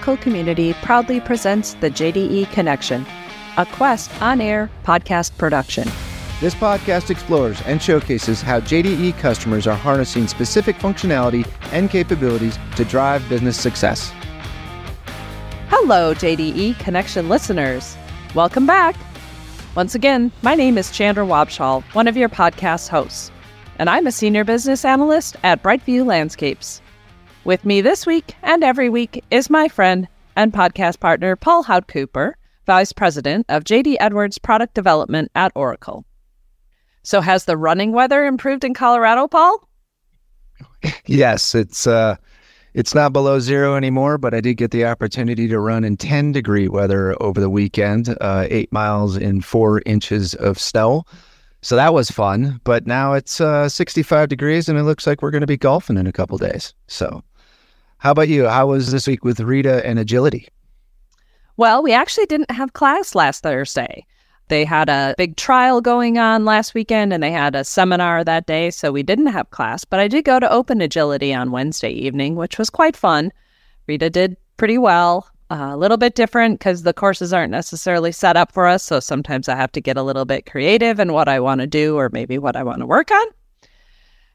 Oracle community proudly presents the JDE Connection, a Quest on air podcast production. This podcast explores and showcases how JDE customers are harnessing specific functionality and capabilities to drive business success. Hello, JDE Connection listeners. Welcome back. Once again, my name is Chandra Wabshall, one of your podcast hosts, and I'm a senior business analyst at Brightview Landscapes. With me this week and every week is my friend and podcast partner, Paul Hout Cooper, Vice President of JD Edwards Product Development at Oracle. So, has the running weather improved in Colorado, Paul? Yes, it's uh, it's not below zero anymore, but I did get the opportunity to run in 10 degree weather over the weekend, uh, eight miles in four inches of snow. So that was fun. But now it's uh, 65 degrees and it looks like we're going to be golfing in a couple days. So how about you? How was this week with Rita and agility? Well, we actually didn't have class last Thursday. They had a big trial going on last weekend and they had a seminar that day, so we didn't have class. But I did go to Open Agility on Wednesday evening, which was quite fun. Rita did pretty well. Uh, a little bit different because the courses aren't necessarily set up for us. So sometimes I have to get a little bit creative in what I want to do or maybe what I want to work on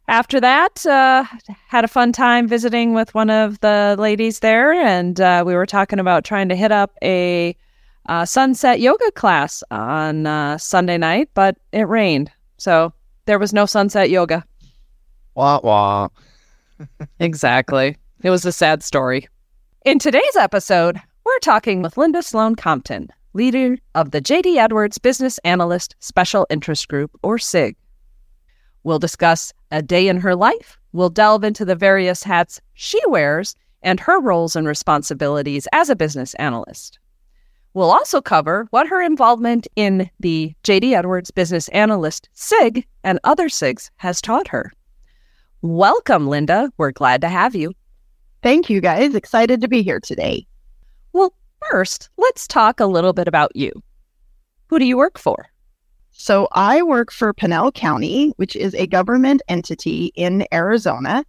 after that, uh, had a fun time visiting with one of the ladies there, and uh, we were talking about trying to hit up a uh, sunset yoga class on uh, Sunday night, but it rained, so there was no sunset yoga. Wah wah. exactly. It was a sad story. In today's episode, we're talking with Linda Sloan Compton, leader of the JD Edwards Business Analyst Special Interest Group, or SIG. We'll discuss a day in her life. We'll delve into the various hats she wears and her roles and responsibilities as a business analyst. We'll also cover what her involvement in the JD Edwards Business Analyst SIG and other SIGs has taught her. Welcome, Linda. We're glad to have you. Thank you, guys. Excited to be here today. Well, first, let's talk a little bit about you. Who do you work for? So I work for Pinal County, which is a government entity in Arizona.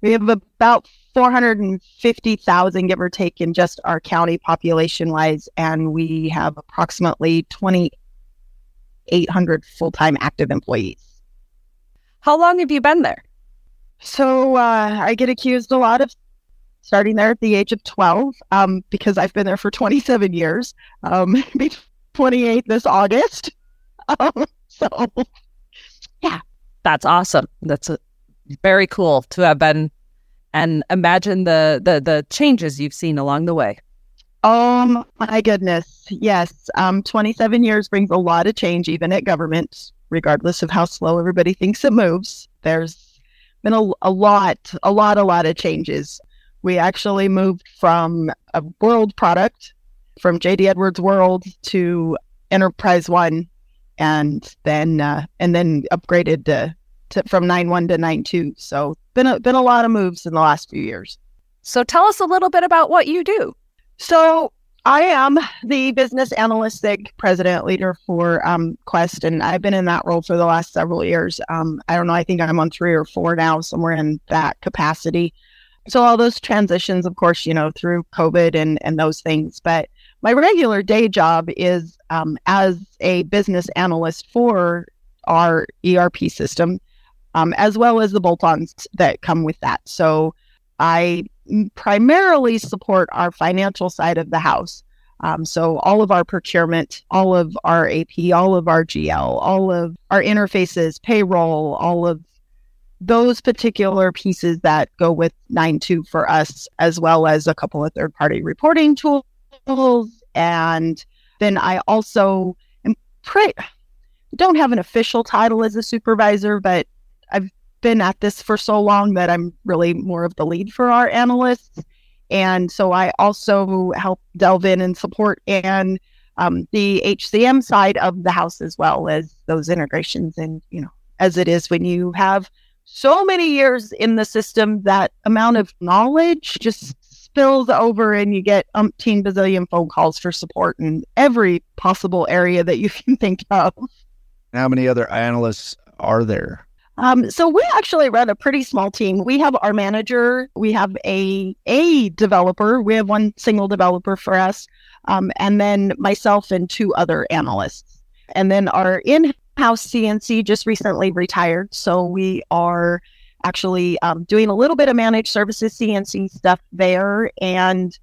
We have about 450,000, give or take, in just our county population wise, and we have approximately 2,800 full time active employees. How long have you been there? So uh, I get accused a lot of starting there at the age of 12 um, because I've been there for 27 years, um, 28 this August. so, yeah. That's awesome. That's a, very cool to have been and imagine the, the the changes you've seen along the way. Oh my goodness. Yes. Um 27 years brings a lot of change even at government regardless of how slow everybody thinks it moves. There's been a, a lot a lot a lot of changes. We actually moved from a world product from JD Edwards World to Enterprise One and then uh, and then upgraded to, to from nine one to nine two. So been a, been a lot of moves in the last few years. So tell us a little bit about what you do. So I am the business analyst president leader for um, Quest, and I've been in that role for the last several years. Um, I don't know, I think I'm on three or four now, somewhere in that capacity. So all those transitions, of course, you know, through COVID and and those things, but my regular day job is um, as a business analyst for our ERP system, um, as well as the bolt ons that come with that. So I primarily support our financial side of the house. Um, so all of our procurement, all of our AP, all of our GL, all of our interfaces, payroll, all of those particular pieces that go with 9.2 for us, as well as a couple of third party reporting tools and then I also am pretty, don't have an official title as a supervisor, but I've been at this for so long that I'm really more of the lead for our analysts. And so I also help delve in and support and um, the HCM side of the house as well as those integrations. And, you know, as it is when you have so many years in the system, that amount of knowledge just spills over and you get umpteen bazillion phone calls for support in every possible area that you can think of. How many other analysts are there? Um, so we actually run a pretty small team. We have our manager, we have a a developer, we have one single developer for us, um, and then myself and two other analysts. And then our in-house CNC just recently retired, so we are actually um, doing a little bit of managed services CNC stuff there, and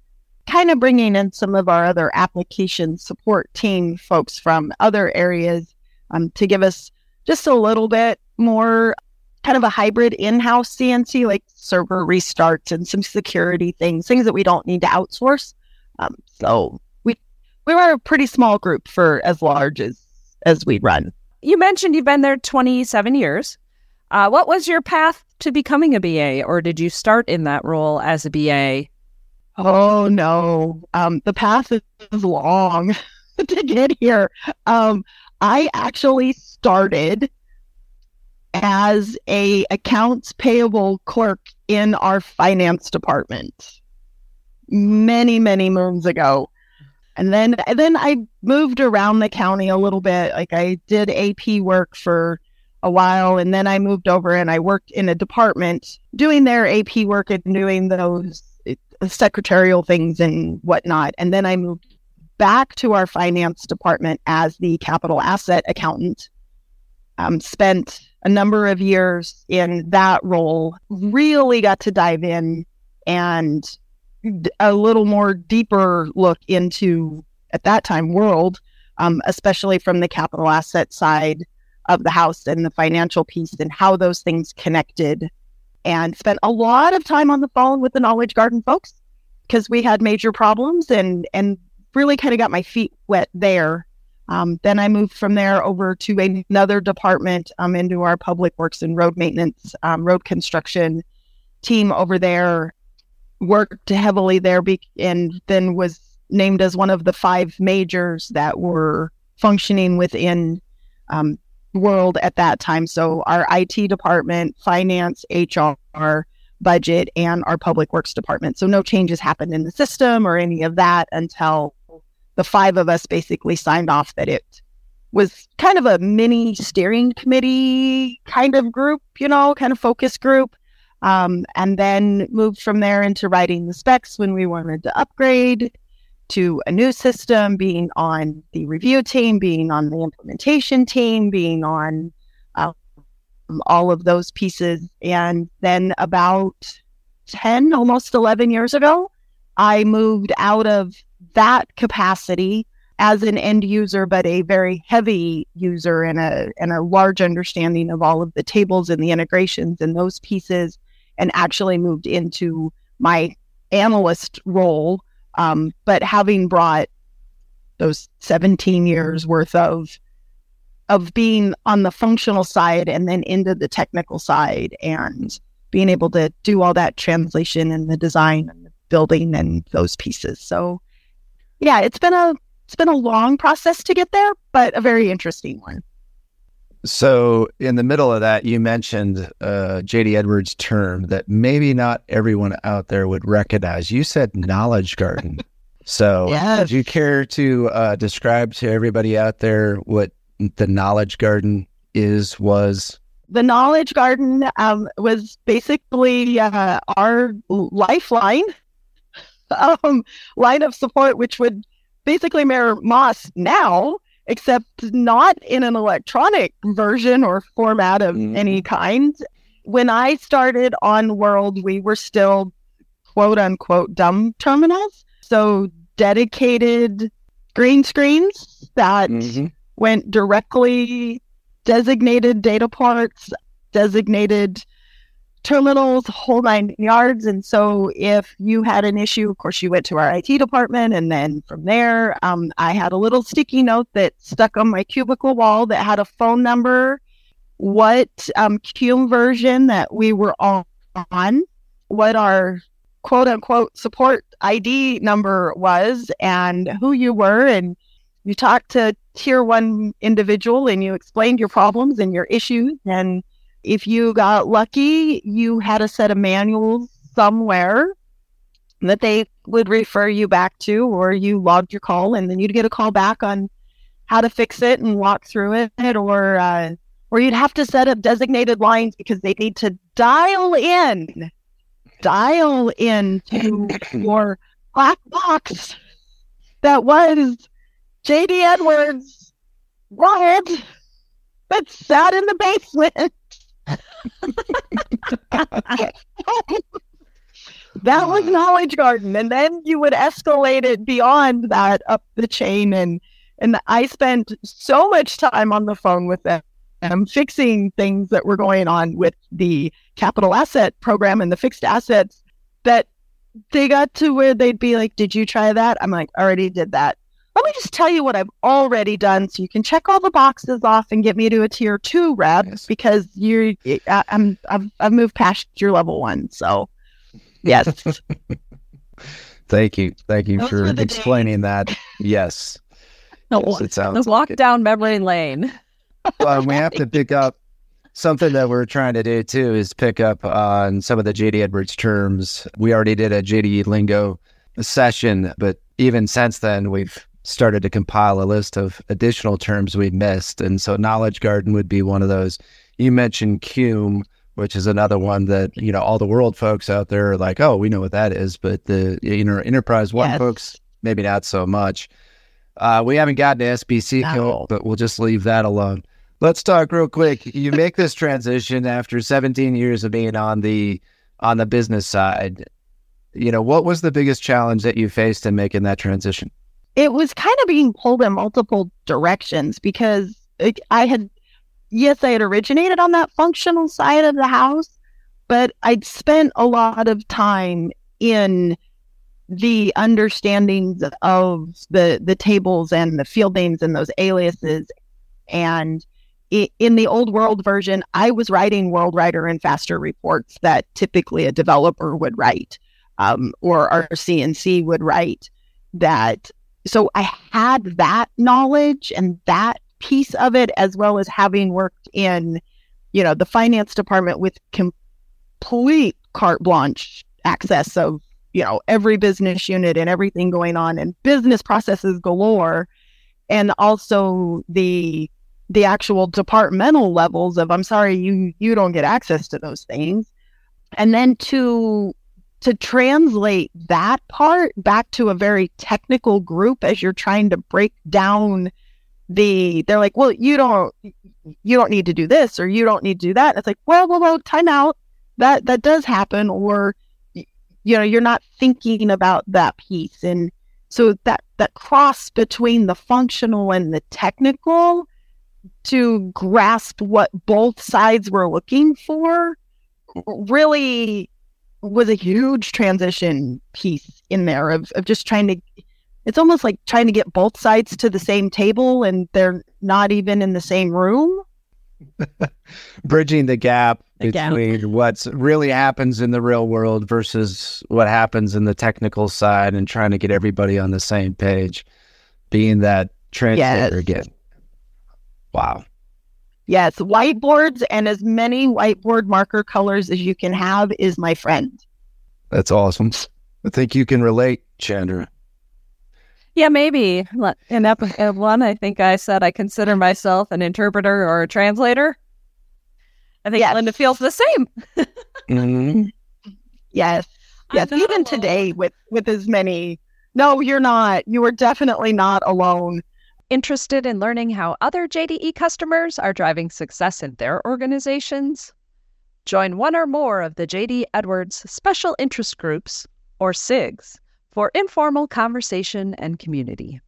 kind of bringing in some of our other application support team folks from other areas um, to give us just a little bit more kind of a hybrid in-house CNC, like server restarts and some security things, things that we don't need to outsource. Um, so we we were a pretty small group for as large as as we run. You mentioned you've been there 27 years. Uh, what was your path to becoming a BA, or did you start in that role as a BA? Oh no, um, the path is long to get here. Um, I actually started as a accounts payable clerk in our finance department many many moons ago and then and then i moved around the county a little bit like i did ap work for a while and then i moved over and i worked in a department doing their ap work and doing those uh, secretarial things and whatnot. And then i moved back to our finance department as the capital asset accountant. Um, spent a number of years in that role, really got to dive in and a little more deeper look into, at that time, world, um, especially from the capital asset side of the house and the financial piece and how those things connected. And spent a lot of time on the phone with the Knowledge Garden folks because we had major problems and and really kind of got my feet wet there um, then I moved from there over to another department um, into our public works and road maintenance, um, road construction team over there. Worked heavily there be- and then was named as one of the five majors that were functioning within um, world at that time. So our IT department, finance, HR, budget, and our public works department. So no changes happened in the system or any of that until the five of us basically signed off that it was kind of a mini steering committee kind of group, you know, kind of focus group. Um, and then moved from there into writing the specs when we wanted to upgrade to a new system, being on the review team, being on the implementation team, being on um, all of those pieces. And then about 10, almost 11 years ago, I moved out of that capacity as an end user, but a very heavy user and a and a large understanding of all of the tables and the integrations and those pieces, and actually moved into my analyst role. Um, but having brought those 17 years worth of of being on the functional side and then into the technical side and being able to do all that translation and the design and the building and those pieces. So yeah, it's been a it's been a long process to get there, but a very interesting one. So, in the middle of that, you mentioned uh, JD Edwards' term that maybe not everyone out there would recognize. You said knowledge garden. So, yes. would you care to uh, describe to everybody out there what the knowledge garden is, was? The knowledge garden um, was basically uh, our lifeline um, line of support, which would basically mirror MOS now, except not in an electronic version or format of mm. any kind. When I started on World, we were still quote unquote dumb terminals. So dedicated green screens that mm-hmm. went directly designated data ports, designated terminals, whole nine yards. And so if you had an issue, of course, you went to our IT department. And then from there, um, I had a little sticky note that stuck on my cubicle wall that had a phone number, what um, Cume version that we were on, what our quote unquote support ID number was, and who you were. And you talked to tier one individual and you explained your problems and your issues. And if you got lucky, you had a set of manuals somewhere that they would refer you back to, or you logged your call and then you'd get a call back on how to fix it and walk through it, or uh, or you'd have to set up designated lines because they need to dial in, dial in to your black box that was JD Edwards Riot that sat in the basement. that was Knowledge Garden. And then you would escalate it beyond that up the chain. And and I spent so much time on the phone with them um, fixing things that were going on with the capital asset program and the fixed assets that they got to where they'd be like, Did you try that? I'm like, already did that. Let me just tell you what I've already done so you can check all the boxes off and get me to a tier two rep yes. because you're I, I'm I've I've moved past your level one. So yes. Thank you. Thank you Those for explaining that. Yes. No, yes, it sounds the walk like down memory lane. well, we have to pick up something that we're trying to do too is pick up on some of the JD Edwards terms. We already did a JD lingo session, but even since then, we've started to compile a list of additional terms we missed. And so Knowledge Garden would be one of those. You mentioned CUME, which is another one that, you know, all the world folks out there are like, oh, we know what that is. But the, you know, Enterprise One yes. folks, maybe not so much. Uh, we haven't gotten to SBC no. but we'll just leave that alone. Let's talk real quick. You make this transition after 17 years of being on the on the business side. You know, what was the biggest challenge that you faced in making that transition? It was kind of being pulled in multiple directions because it, I had, yes, I had originated on that functional side of the house, but I'd spent a lot of time in the understandings of the the tables and the field names and those aliases and in the old world version, I was writing WorldWriter and FASTR reports that typically a developer would write um, or our CNC would write that. So I had that knowledge and that piece of it, as well as having worked in, you know, the finance department with complete carte blanche access of, you know, every business unit and everything going on and business processes galore. And also the the actual departmental levels of I'm sorry you you don't get access to those things and then to to translate that part back to a very technical group as you're trying to break down the they're like well you don't you don't need to do this or you don't need to do that. It's like well well well time out. That that does happen or you know you're not thinking about that piece. And so that that cross between the functional and the technical to grasp what both sides were looking for really was a huge transition piece in there of, of just trying to it's almost like trying to get both sides to the same table and they're not even in the same room bridging the gap the between gap. what's really happens in the real world versus what happens in the technical side and trying to get everybody on the same page being that translator yes. again Wow. Yes, whiteboards and as many whiteboard marker colors as you can have is my friend. That's awesome. I think you can relate, Chandra. Yeah, maybe. In episode one, I think I said I consider myself an interpreter or a translator. I think yes. Linda feels the same. mm-hmm. Yes. Yes. Even today with with as many no, you're not. You are definitely not alone. Interested in learning how other JDE customers are driving success in their organizations? Join one or more of the JD Edwards Special Interest Groups, or SIGs, for informal conversation and community.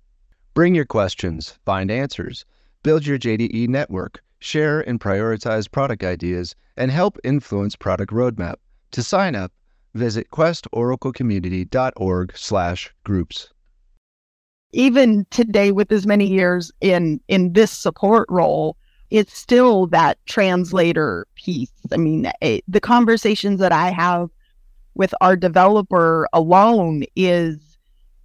Bring your questions, find answers, build your JDE network, share and prioritize product ideas, and help influence product roadmap. To sign up, visit questoraclecommunity.org/groups even today with as many years in in this support role it's still that translator piece. I mean it, eh, the conversations that i have with our developer alone is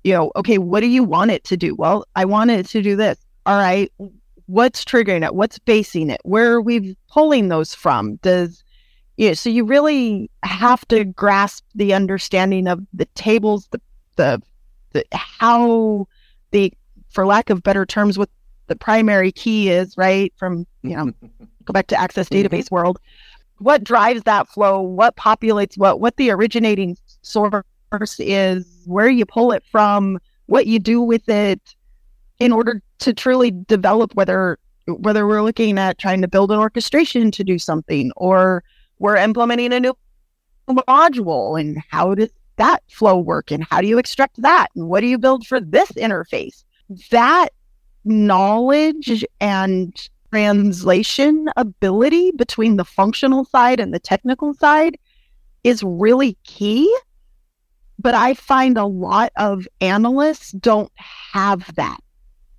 you know okay what do you want it to do? Well i want it to do this. All right what's triggering it? What's basing it? Where are we pulling those from? Does you know, so you really have to grasp the understanding of the tables the the, the how the for lack of better terms what the primary key is right from you know go back to access mm-hmm. database world, what drives that flow, what populates what, what the originating source is, where you pull it from, what you do with it in order to truly develop whether whether we're looking at trying to build an orchestration to do something or we're implementing a new module and how does that flow work and how do you extract that? And what do you build for this interface? That knowledge and translation ability between the functional side and the technical side is really key but i find a lot of analysts don't have that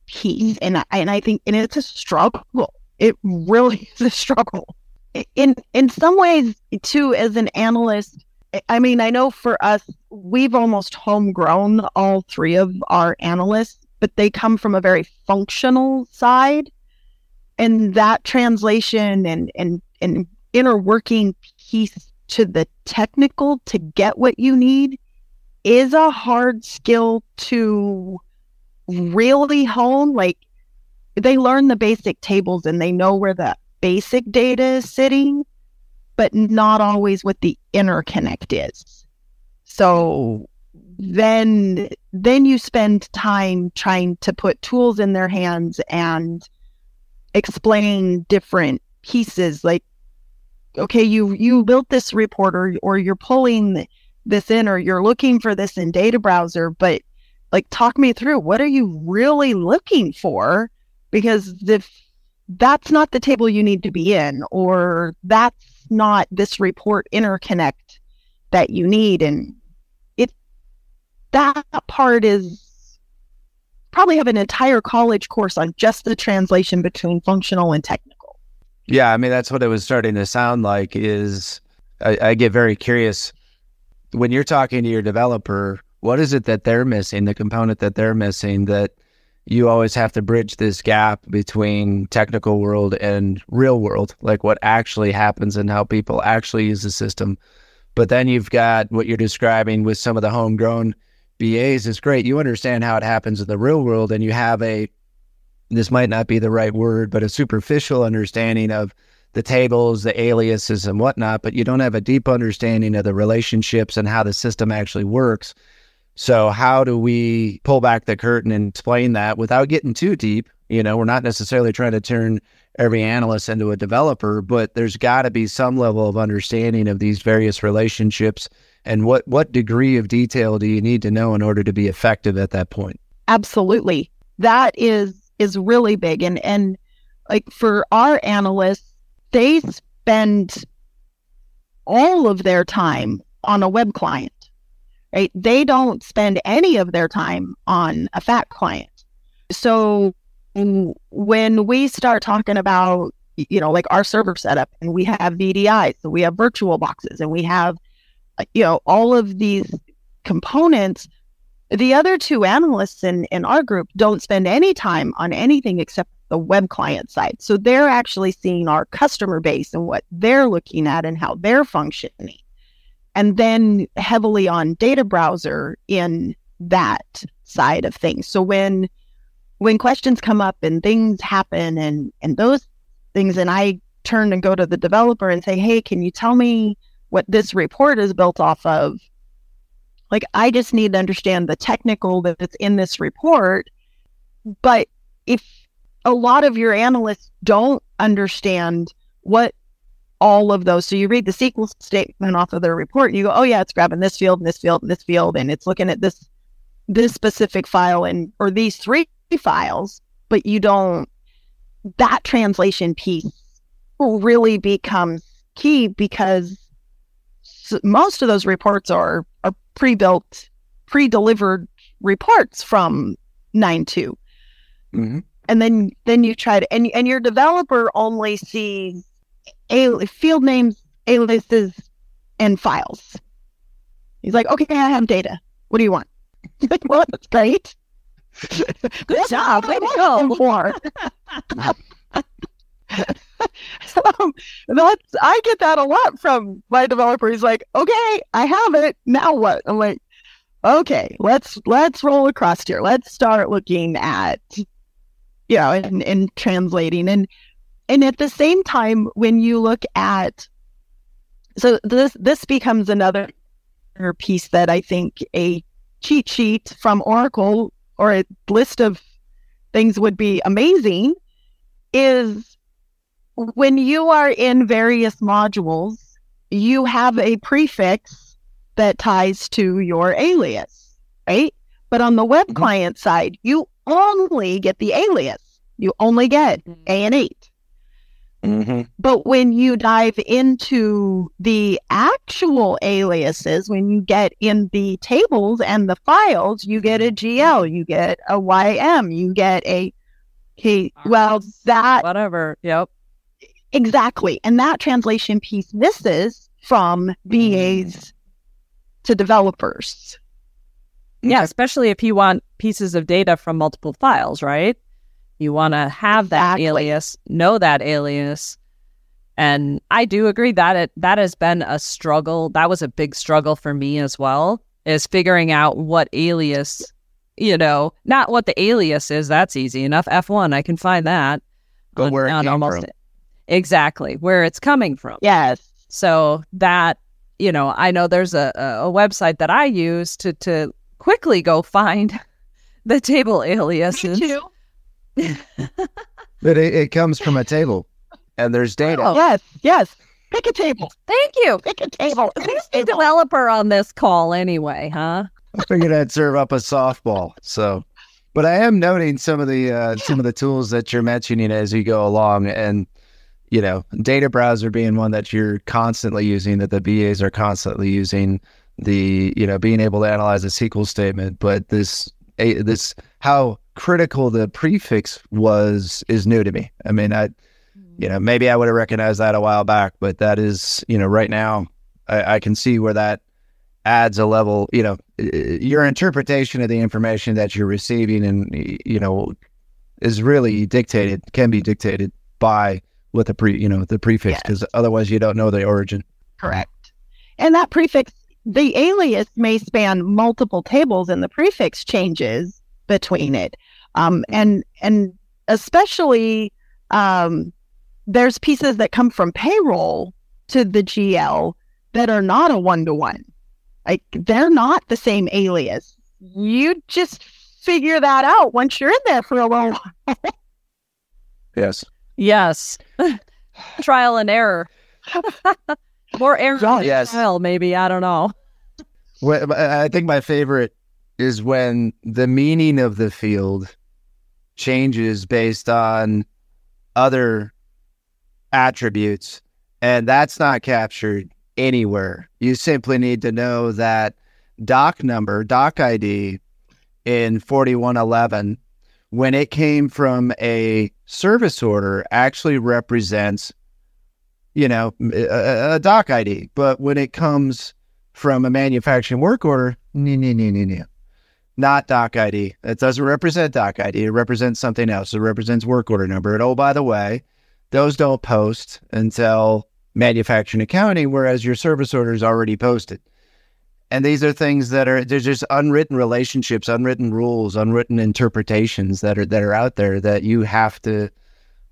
piece. Mm-hmm. And I, and I think and it's a struggle. It really is a struggle. In in some ways too as an analyst i mean i know for us we've almost homegrown all three of our analysts but they come from a very functional side. And that translation and and and inner working piece to the technical to get what you need is a hard skill to really hone. Like they learn the basic tables and they know where the basic data is sitting, but not always what the interconnect is. So then then you spend time trying to put tools in their hands and explain different pieces like okay you you built this report or, or you're pulling this in or you're looking for this in data browser but like talk me through what are you really looking for because if that's not the table you need to be in, or that's not this report interconnect that you need. And it that part is probably have an entire college course on just the translation between functional and technical. Yeah, I mean that's what it was starting to sound like. Is I, I get very curious when you're talking to your developer. What is it that they're missing? The component that they're missing that you always have to bridge this gap between technical world and real world, like what actually happens and how people actually use the system. But then you've got what you're describing with some of the homegrown BAs is great. You understand how it happens in the real world and you have a this might not be the right word, but a superficial understanding of the tables, the aliases and whatnot, but you don't have a deep understanding of the relationships and how the system actually works. So, how do we pull back the curtain and explain that without getting too deep? You know, we're not necessarily trying to turn every analyst into a developer, but there's got to be some level of understanding of these various relationships and what what degree of detail do you need to know in order to be effective at that point? Absolutely. That is is really big and and like for our analysts, they spend all of their time on a web client right? They don't spend any of their time on a fat client. So when we start talking about, you know, like our server setup and we have VDIs, so we have virtual boxes and we have, uh, you know, all of these components, the other two analysts in, in our group don't spend any time on anything except the web client side. So they're actually seeing our customer base and what they're looking at and how they're functioning and then heavily on data browser in that side of things. So when when questions come up and things happen and and those things and I turn and go to the developer and say, "Hey, can you tell me what this report is built off of?" Like I just need to understand the technical that's in this report. But if a lot of your analysts don't understand what all of those. So you read the SQL statement off of their report you go, oh yeah, it's grabbing this field and this field and this field and it's looking at this this specific file and or these three files, but you don't that translation piece will really becomes key because most of those reports are are pre-built, pre-delivered reports from 9.2. Mm-hmm. And then then you try to and and your developer only sees al- field names, aliases, and files. He's like, okay, I have data. What do you want? like, well, that's great. Good job. Way to go. More. um, that's I get that a lot from my developer. He's like, okay, I have it. Now what? I'm like, okay, let's let's roll across here. Let's start looking at you know and, and translating and and at the same time, when you look at so this this becomes another piece that I think a cheat sheet from Oracle or a list of things would be amazing is when you are in various modules, you have a prefix that ties to your alias, right? But on the web mm-hmm. client side, you only get the alias. You only get mm-hmm. AN8. Mm-hmm. But when you dive into the actual aliases, when you get in the tables and the files, you get a GL, you get a YM, you get a okay, well, that whatever. Yep. Exactly. And that translation piece misses from BAs to developers. Yeah, especially if you want pieces of data from multiple files, right? You want to have that exactly. alias, know that alias. And I do agree that it that has been a struggle. That was a big struggle for me as well, is figuring out what alias, you know, not what the alias is. That's easy enough. F1, I can find that. Where on, it almost from. exactly where it's coming from. Yes. So that you know, I know there's a, a website that I use to to quickly go find the table aliases. Me too. But it, it, comes from a table and there's data. Oh, yes, yes. Pick a table. Thank you. Pick a table. Who's the developer on this call anyway, huh? I figured I'd serve up a softball. So, but I am noting some of the uh, some of the tools that you're mentioning as you go along, and you know, data browser being one that you're constantly using, that the BAs are constantly using. The you know being able to analyze a SQL statement, but this a, this how critical the prefix was is new to me. I mean, I, you know, maybe I would have recognized that a while back, but that is, you know, right now I, I can see where that adds a level, you know, your interpretation of the information that you're receiving and, you know, is really dictated, can be dictated by what the pre, you know, the prefix, because yes. otherwise you don't know the origin. Correct. And that prefix, the alias may span multiple tables and the prefix changes between it. Um, and and especially um, there's pieces that come from payroll to the GL that are not a one to one. Like they're not the same alias. You just figure that out once you're in there for a while. yes. Yes. trial and error. More error yes. trial, maybe. I don't know. Well, I think my favorite is when the meaning of the field changes based on other attributes, and that's not captured anywhere. You simply need to know that doc number, doc ID in 4111, when it came from a service order, actually represents, you know, a, a doc ID. But when it comes from a manufacturing work order, no, no, no, no, no not doc ID. It doesn't represent doc ID. It represents something else. It represents work order number. And oh, by the way, those don't post until manufacturing accounting, whereas your service order is already posted. And these are things that are there's just unwritten relationships, unwritten rules, unwritten interpretations that are that are out there that you have to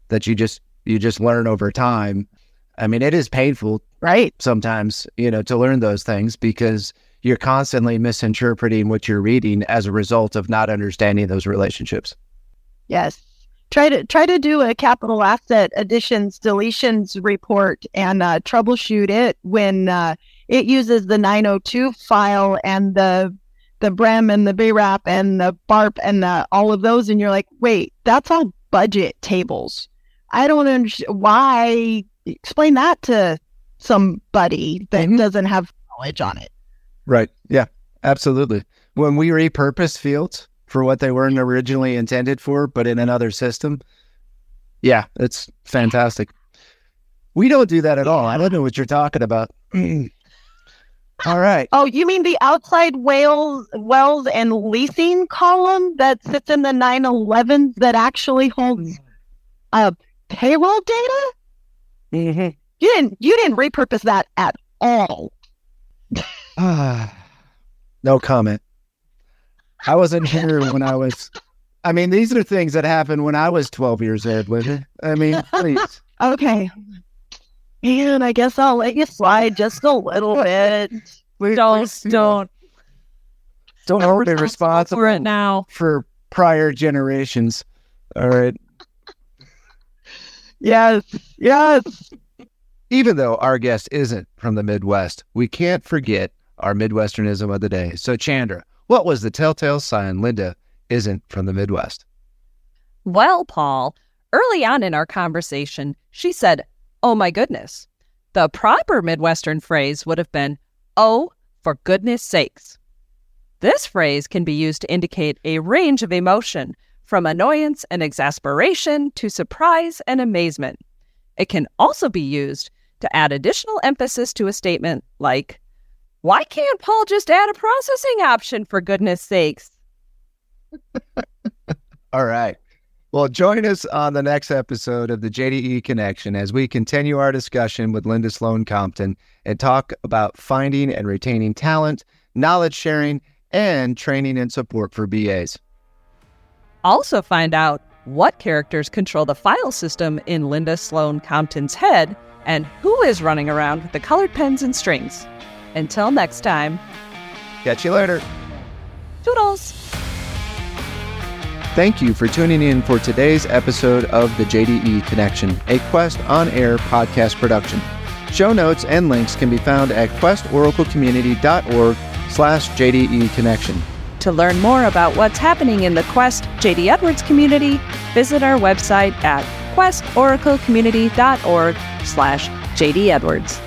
that you just you just learn over time. I mean, it is painful, right? Sometimes, you know, to learn those things because you're constantly misinterpreting what you're reading as a result of not understanding those relationships. Yes. Try to try to do a capital asset additions deletions report and uh, troubleshoot it when uh, it uses the 902 file and the the BREM and the BRAP and the BARP and the, all of those, and you're like, wait, that's all budget tables. I don't understand why. Explain that to somebody that mm-hmm. doesn't have knowledge on it. Right. Yeah, absolutely. When we repurpose fields for what they weren't originally intended for, but in another system, yeah, it's fantastic. We don't do that at all. I don't know what you're talking about. all right. Oh, you mean the outside whales, wells and leasing column that sits in the 911 that actually holds uh, payroll data? Mm-hmm. You didn't. You didn't repurpose that at all. Ah, no comment. I wasn't here when I was I mean, these are things that happened when I was 12 years old, Linda. I mean, please. Okay. Man, I guess I'll let you slide just a little bit. please Don't, please do don't. Don't hold me responsible for it now. for prior generations. All right. Yes. Yes. Even though our guest isn't from the Midwest, we can't forget our Midwesternism of the day. So, Chandra, what was the telltale sign Linda isn't from the Midwest? Well, Paul, early on in our conversation, she said, Oh my goodness. The proper Midwestern phrase would have been, Oh, for goodness sakes. This phrase can be used to indicate a range of emotion, from annoyance and exasperation to surprise and amazement. It can also be used to add additional emphasis to a statement like, Why can't Paul just add a processing option for goodness sakes? All right. Well, join us on the next episode of the JDE Connection as we continue our discussion with Linda Sloan Compton and talk about finding and retaining talent, knowledge sharing, and training and support for BAs. Also, find out what characters control the file system in Linda Sloan Compton's head and who is running around with the colored pens and strings. Until next time, Catch you later. toodles! Thank you for tuning in for today's episode of the JDE Connection, a Quest on air podcast production. Show notes and links can be found at questoraclecommunity.org slash JDE Connection. To learn more about what's happening in the Quest JD Edwards community, visit our website at questoraclecommunity.org slash JD Edwards.